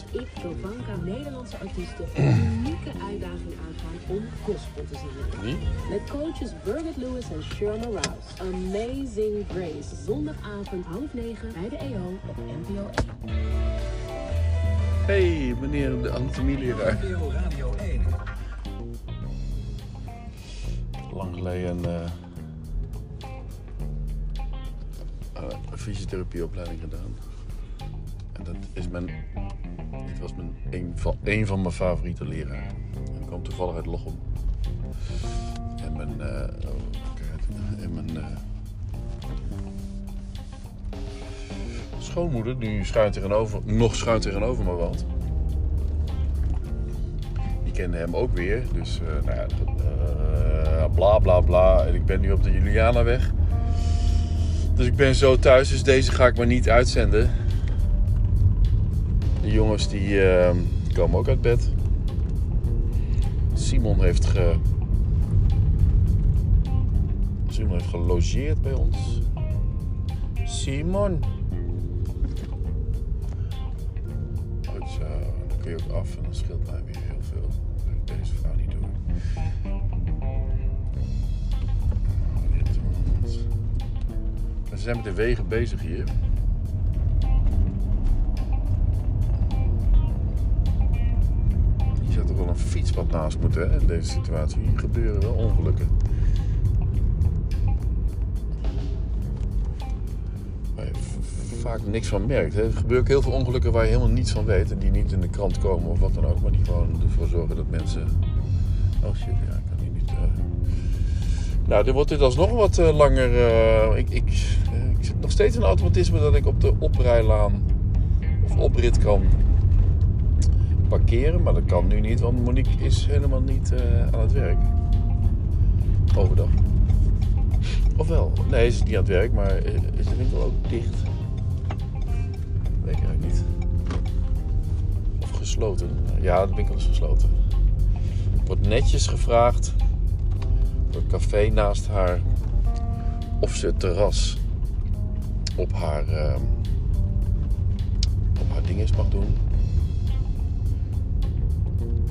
dat ik, Jovanka, Nederlandse artiesten een unieke uitdaging aangaan om gospel te zingen. Wie? Met coaches Birgit Lewis en Sherma Rouse. Amazing Grace. Zondagavond half negen bij de EO op NPO 1. Hey, meneer de anatomieleraar. NPO Radio 1. Lang geleden eh, eh, een fysiotherapieopleiding gedaan. En dat is mijn, dit was mijn, een, van, een van mijn favoriete leraren. Ik kwam toevallig uit Lochem. En mijn, eh, oh, en mijn eh, schoonmoeder, die schuin tegenover, nog schuin tegenover me woont. Die kende hem ook weer. Dus eh, nou ja, bla bla bla. En ik ben nu op de Julianaweg. Dus ik ben zo thuis. Dus deze ga ik maar niet uitzenden. De jongens die eh, komen ook uit bed. Simon heeft ge... Simon heeft gelogeerd bij ons. Simon. Goed zo. Dan kun je ook af en dan scheelt mij weer heel veel. Dat ik deze vrouw niet doe. Dit, want- We zijn met de wegen bezig hier. Naast moeten hè, in deze situatie. Gebeuren wel ongelukken. Waar je vaak niks van merkt. Hè. Er gebeuren heel veel ongelukken waar je helemaal niets van weet. En die niet in de krant komen of wat dan ook. Maar die gewoon ervoor zorgen dat mensen... Oh shit, ja, ik kan hier niet... eh. Nou, dit wordt dit alsnog wat eh, langer. eh, ik, ik, ik zit nog steeds in automatisme dat ik op de oprijlaan of oprit kan Maar dat kan nu niet, want Monique is helemaal niet eh, aan het werk. Overdag. Ofwel, nee, ze is niet aan het werk, maar eh, is de winkel ook dicht? Weet ik eigenlijk niet. Of gesloten. Ja, de winkel is gesloten. Wordt netjes gevraagd door het café naast haar of ze het terras op haar, ehm, op haar dinges mag doen.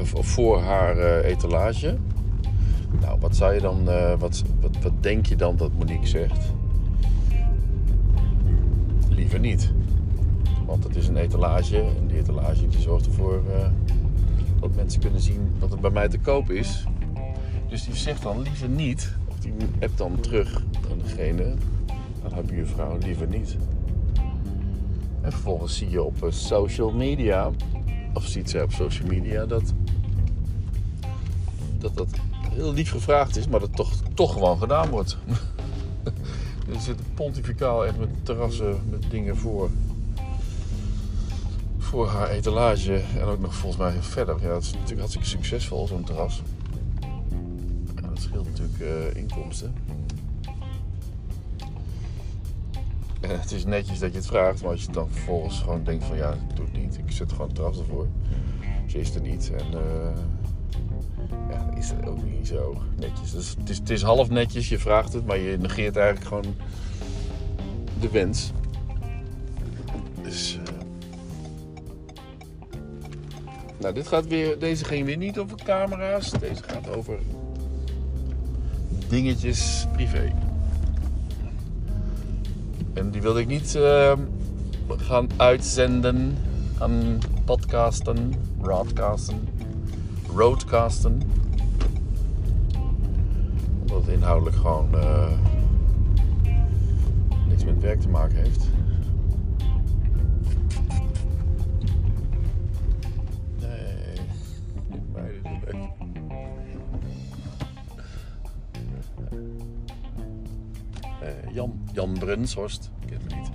Of, voor haar eh, etalage. Nou, wat zou je dan, eh, wat, wat, wat denk je dan dat Monique zegt? Liever niet. Want het is een etalage en die etalage die zorgt ervoor eh, dat mensen kunnen zien wat er bij mij te koop is. Dus die zegt dan liever niet, of die appt dan terug aan degene, aan haar buurvrouw, liever niet. En vervolgens zie je op social media, of ziet zij op social media, dat dat, dat heel lief gevraagd is, maar dat toch, toch gewoon gedaan wordt. er zit pontificaal echt met terrassen, met dingen voor. Voor haar etalage en ook nog volgens mij verder. Ja, het is natuurlijk hartstikke succesvol, zo'n terras. Dat scheelt natuurlijk eh, inkomsten. En het is netjes dat je het vraagt, maar als je dan vervolgens gewoon denkt van ja, doe het niet. Ik zet gewoon een terras ervoor. Ze is er niet en eh, ja, is het ook niet zo netjes. Dus het, is, het is half netjes, je vraagt het, maar je negeert eigenlijk gewoon de wens. Dus. eh, nou, dit gaat weer, deze ging weer niet over camera's. Deze gaat over dingetjes privé. En die wilde ik niet eh, gaan uitzenden, gaan podcasten, broadcasten, roadcasten. Omdat het inhoudelijk gewoon eh, niks met werk te maken heeft. Nee, weg. Eh, Jan, Jan Brunshorst, ik ken me niet.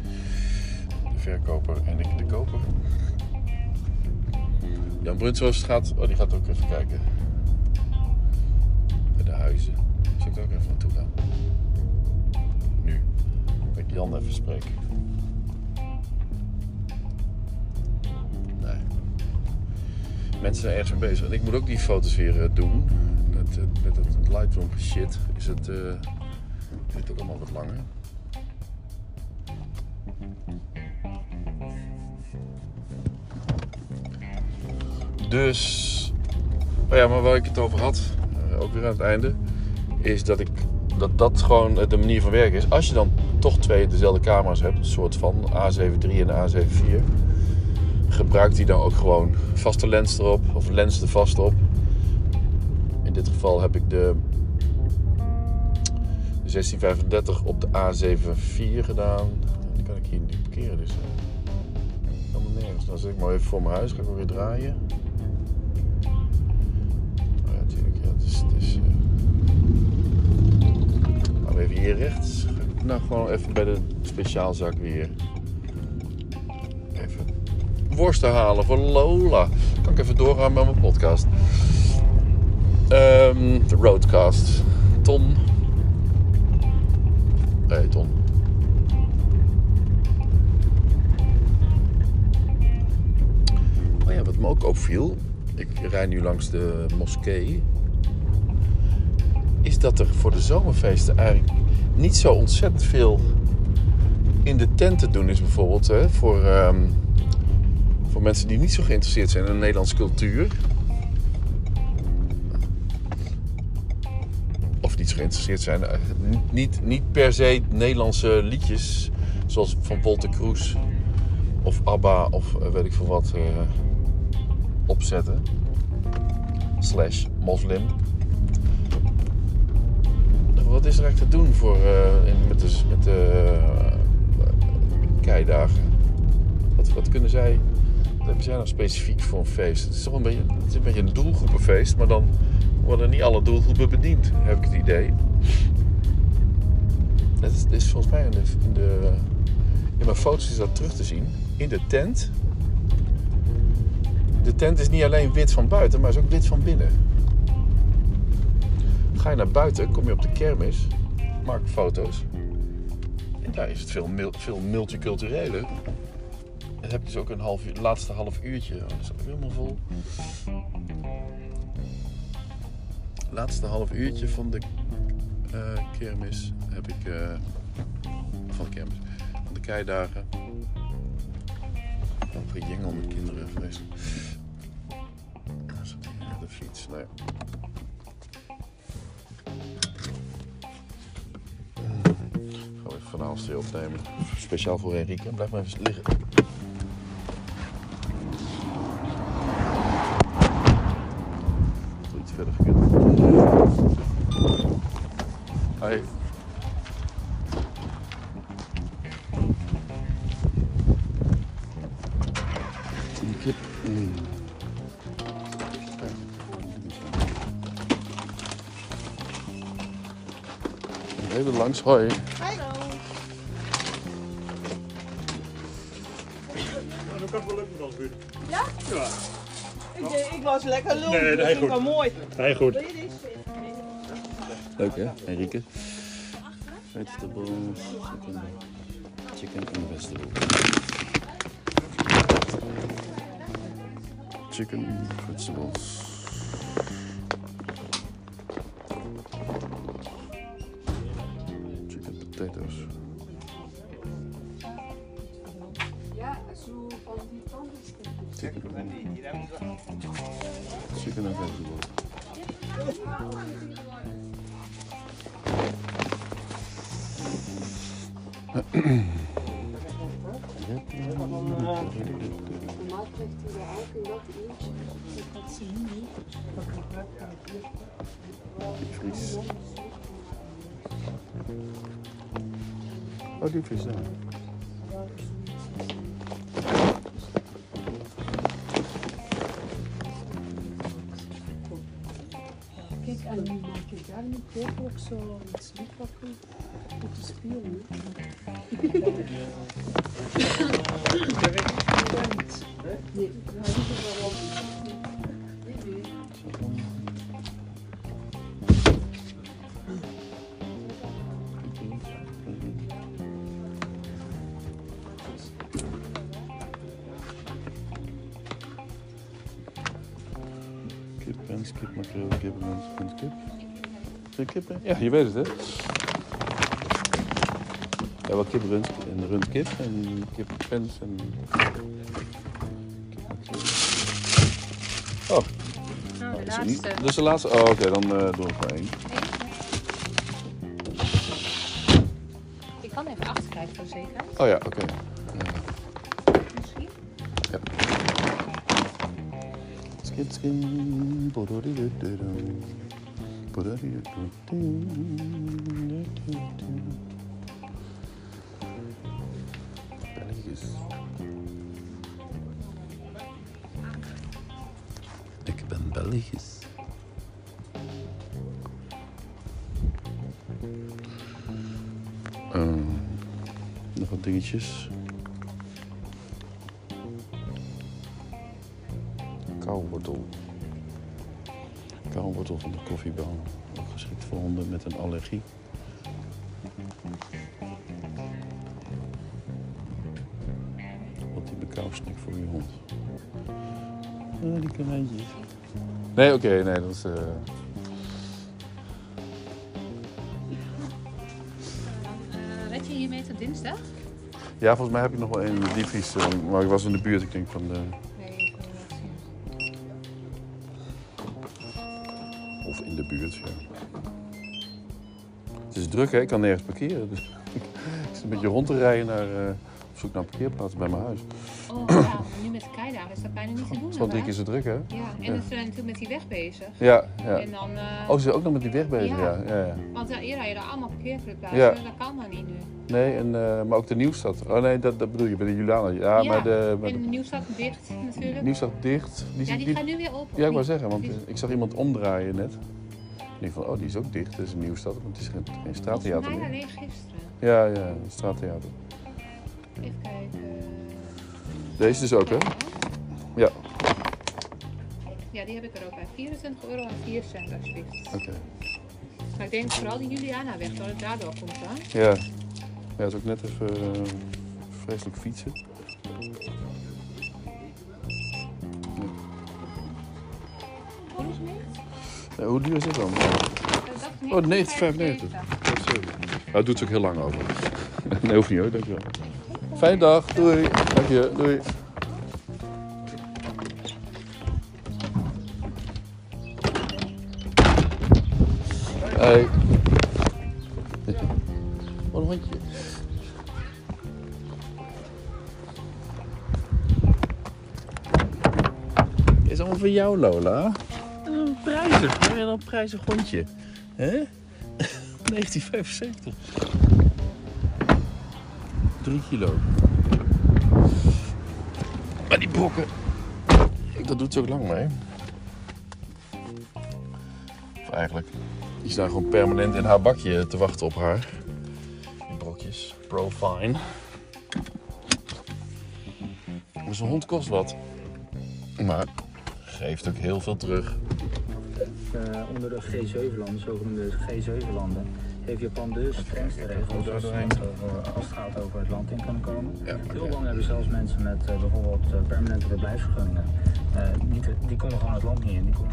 De verkoper en ik de koper. Jan Brunshorst gaat, oh die gaat ook even kijken. Bij de huizen. Zal ik ook even naartoe gaan? Nu. Dat ik Jan even spreek. Nee. Mensen zijn ergens mee bezig. En ik moet ook die foto's weer eh, doen. Met, eh, met het Lightroom shit is het... eh, duurt ook allemaal wat langer. Dus, oh ja, maar waar ik het over had, eh, ook weer aan het einde, is dat ik dat dat gewoon de manier van werken is. Als je dan toch twee dezelfde camera's hebt, een soort van A7 III en de A7 IV, gebruik die dan ook gewoon vaste lens erop of lens er vast op. In dit geval heb ik de 1635 op de A7 IV gedaan. Die kan ik hier niet parkeren, dus eh, helemaal nergens. Dan zet ik maar even voor mijn huis, ga ik weer draaien. Het is, het is, eh, even hier rechts. Nou gewoon even bij de speciaalzak weer. Even worsten halen voor Lola. Kan ik even doorgaan met mijn podcast. Ehm, de Roadcast. Ton. Hey Ton. Oh ja, wat me ook opviel. Ik rij nu langs de moskee. Dat er voor de zomerfeesten eigenlijk niet zo ontzettend veel in de tent te doen is. Bijvoorbeeld hè, voor, ehm, voor mensen die niet zo geïnteresseerd zijn in de Nederlandse cultuur. Of niet zo geïnteresseerd zijn. eh, niet- Niet, niet per se Nederlandse liedjes. Zoals van Wolter Kroes. Of ABBA of eh, weet ik veel wat. eh, opzetten. Slash moslim. Wat is er eigenlijk te doen voor, eh, in, met de, met de eh, keidagen? Wat, wat kunnen zij... Wat hebben zij nou specifiek voor een feest? Het is toch een beetje, het is een, beetje een doelgroepenfeest, maar dan worden niet alle doelgroepen bediend, heb ik het idee. Het is, is volgens mij in, de, in mijn foto's is dat terug te zien. In de tent. De tent is niet alleen wit van buiten, maar is ook wit van binnen. Ga je naar buiten, kom je op de kermis, maak foto's. En daar is het veel, veel multicultureler. En heb je dus ook een half laatste half uurtje. Oh, is ook helemaal vol. Laatste half uurtje van de eh, kermis heb ik. eh, van de kermis. Van de keidagen. Oh, gejengel met kinderen hij, De fiets. Nou ja. Vanavond stil opnemen. Speciaal voor Enrique. Blijf maar even liggen. Iets verder gekund. Hoi. Die. Mm. Even langs. Hoi. Dat Ja? Ik, denk, ik was lekker lul. Nee, dat goed. wel mooi. heel goed. Leuk hè, Enrique? Vegetables, chicken, chicken and vegetables. Chicken, vegetables. Normaal. Ik had ze niet. Oh, die vis daar. Kijk, en nu maak ik daar niet ook ook zo iets liefpakken om Nee, ik ga niet zo. Kip, kip, makreel, kip, wens, wens, kip. Zijn kip, hè? Ja, je weet het, hè? Ja, wel kip, rund en rundkip en kip, pens en... Oh, Nou, de niet- laatste. Dus de laatste. Oh, oké, dan eh doen we maar één. Ik kan even achterkijken voor zeker. Oh ja, oké. Misschien. Ja. Bododododo. Belletjes. Ben Belgisch. Eh, nog wat dingetjes. Kauwwortel. Kauwwortel van de koffieboon. Ook geschikt voor honden met een allergie. Wat die bekauwsnik voor je hond. Ah, die konijntjes. Nee, oké, nee, dat is... red je hiermee tot dinsdag? Ja, volgens mij heb ik nog wel een diepvries. eh, maar ik was in de buurt, ik denk van de... Nee, ik. Of in de buurt, ja. Het is druk, hè? Ik kan nergens parkeren. Dus ik zit een beetje rond te rijden naar, eh, op zoek naar een parkeerplaats bij mijn huis. Oh ja, met de keidagen is dat bijna niet te doen. Het is wel drie keer zo druk, hè? Ja, en we zijn natuurlijk met die weg bezig. Ja, ja. En dan, eh, Oh, ze zijn ook nog met die weg bezig, ja. Ja. ja, ja. want ja, hier rijden allemaal parkeerplaatsen. Ja. Dat kan dan niet nu. Nee, en, eh, maar ook de Nieuwstad. Oh nee, dat, dat bedoel je, bij de Juliana. Ja, Ja, maar de, maar En de nieuwstad dicht natuurlijk. Nieuwstad dicht. Die, ja, die die- gaat nu weer open. ja, ik wou zeggen, want Die- ik zag iemand omdraaien net. Ik denk van, oh, die is ook dicht. Dat is een Nieuwstad, want het is geen, geen straattheater meer. alleen gisteren. Ja, ja, straattheater. Even kijken. Deze dus ook, hè? Ja, Ja, die heb ik er ook bij. 24 euro en 4 cent alsjeblieft. oké. Maar ik denk vooral die Juliana-weg, dat het daardoor komt dan. Ja. Ja, het is ook net even eh, vreselijk fietsen. Ja, hoe duur is dit dan? Dat is Oh, 1995. Nou, het doet ze ook heel lang over. nee, hoeft niet hoor, dankjewel. Fijne dag, doei. Dank je, doei. Hey. Wat een hondje. Is allemaal voor jou, Lola. Een prijzig, een prijzig hondje. Hè? 1975. 3 kilo. Maar die brokken, dat doet ze ook lang mee. Of eigenlijk, die staan gewoon permanent in haar bakje te wachten op haar. Die brokjes, Profine. Dus een hond kost wat. Maar geeft ook heel veel terug. Eh, onder de G7-landen, zogenoemde G7-landen, heeft Japan de strengste regels als het, gaat over, het land in kunnen komen. Ja, Heel lang hebben zelfs mensen met eh, bijvoorbeeld eh, permanente verblijfsvergunningen, eh, die, te- die komen gewoon het land niet in. Die Kan.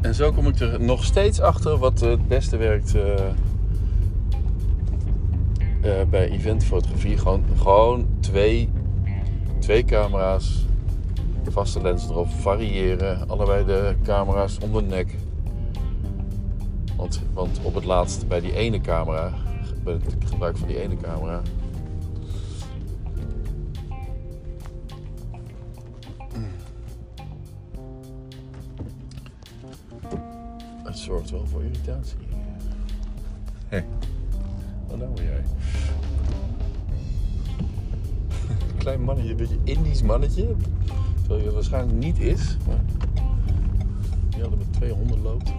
En zo kom ik er nog steeds achter wat eh, het beste werkt eh, bij eventfotografie. Gewoon, gewoon twee, twee camera's, vaste lens erop, variëren. Allebei de camera's om de nek. Want, want op het laatst bij die ene camera, bij het gebruik van die ene camera, Het zorgt wel voor irritatie. Hé, wat nou jij? Klein mannetje, een beetje Indisch mannetje. Terwijl je het waarschijnlijk niet is. Maar die hadden met twee honden loopt.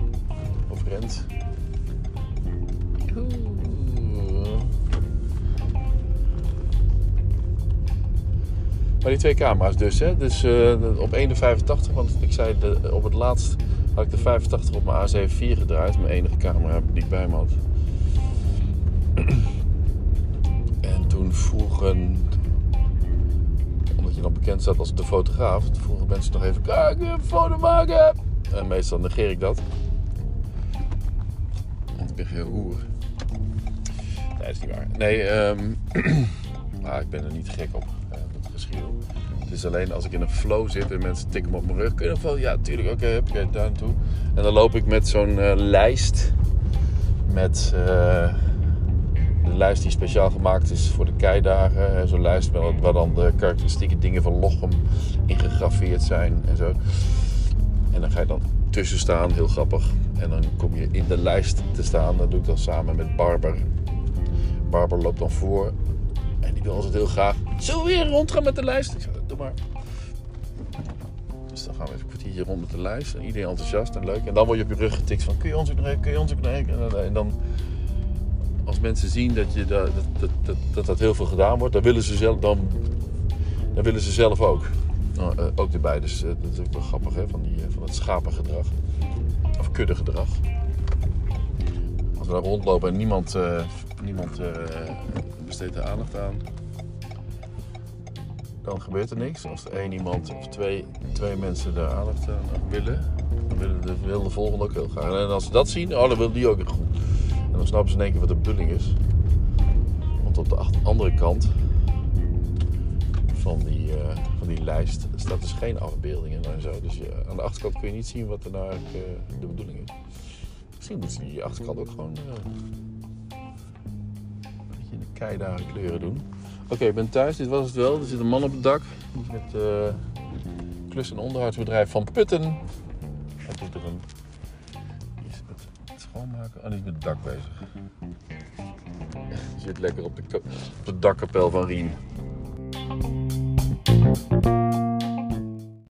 Of rent. Maar die twee camera's dus, hè? Dus eh, op 1,85, want ik zei de, op het laatst had ik de 85 op mijn A7 IV gedraaid. Mijn enige camera die ik bij me had. Vroegen, omdat je dan bekend staat als de fotograaf, vroegen mensen nog even, kijk, een foto maken. En meestal negeer ik dat. Want ik ben geen hoer. Dat is niet waar. Nee, ehm maar ik ben er niet gek op. eh, dat geschreeuw. Het is alleen als ik in een flow zit en mensen tikken op mijn rug. Kun je nog? Ja, tuurlijk. Oké, heb ik daar naartoe. En dan loop ik met zo'n eh, lijst. Met eh, de lijst die speciaal gemaakt is voor de keidagen. Eh, Zo'n lijst waar, dan de karakteristieke dingen van Lochem ingegraveerd zijn en zo. En dan ga je dan tussen staan, heel grappig. En dan kom je in de lijst te staan. Dat doe ik dan samen met Barber. Barber loopt dan voor. En die wil altijd heel graag. Zullen we weer rondgaan met de lijst? Ik zeg, doe maar. Dus dan gaan we even een kwartiertje rond met de lijst. En iedereen enthousiast en leuk. En dan word je op je rug getikt van, kun je ons ook nog kun je ons ook? En dan- En dan, mensen zien dat, je, dat, dat, dat, dat dat heel veel gedaan wordt, dan willen ze zelf, dan, dan willen ze zelf ook. Nou, eh, ook erbij. Dus eh, dat is ook wel grappig, hè, van, die, eh, van het schapengedrag. Of kuddegedrag. Als we daar rondlopen en niemand, niemand besteedt er aandacht aan, dan gebeurt er niks. Als er één iemand of twee, twee mensen daar aandacht aan willen, dan willen de, wil de volgende ook heel graag. En als ze dat zien, oh, dan wil die ook goed. Dan snappen ze in één keer wat de bedoeling is. Want op de andere kant van die, eh, van die lijst staat dus geen afbeeldingen en zo. Dus aan de achterkant kun je niet zien wat er nou eh, de bedoeling is. Misschien moeten ze die achterkant ook gewoon eh, een beetje in de keidare kleuren doen. Oké, ik ben thuis. Dit was het wel. Er zit een man op het dak. Met klus- en onderhoudsbedrijf van Putten. Hij doet er een... Ah, en is met het dak bezig. Hij zit lekker op de, op de dakkapel van Rien.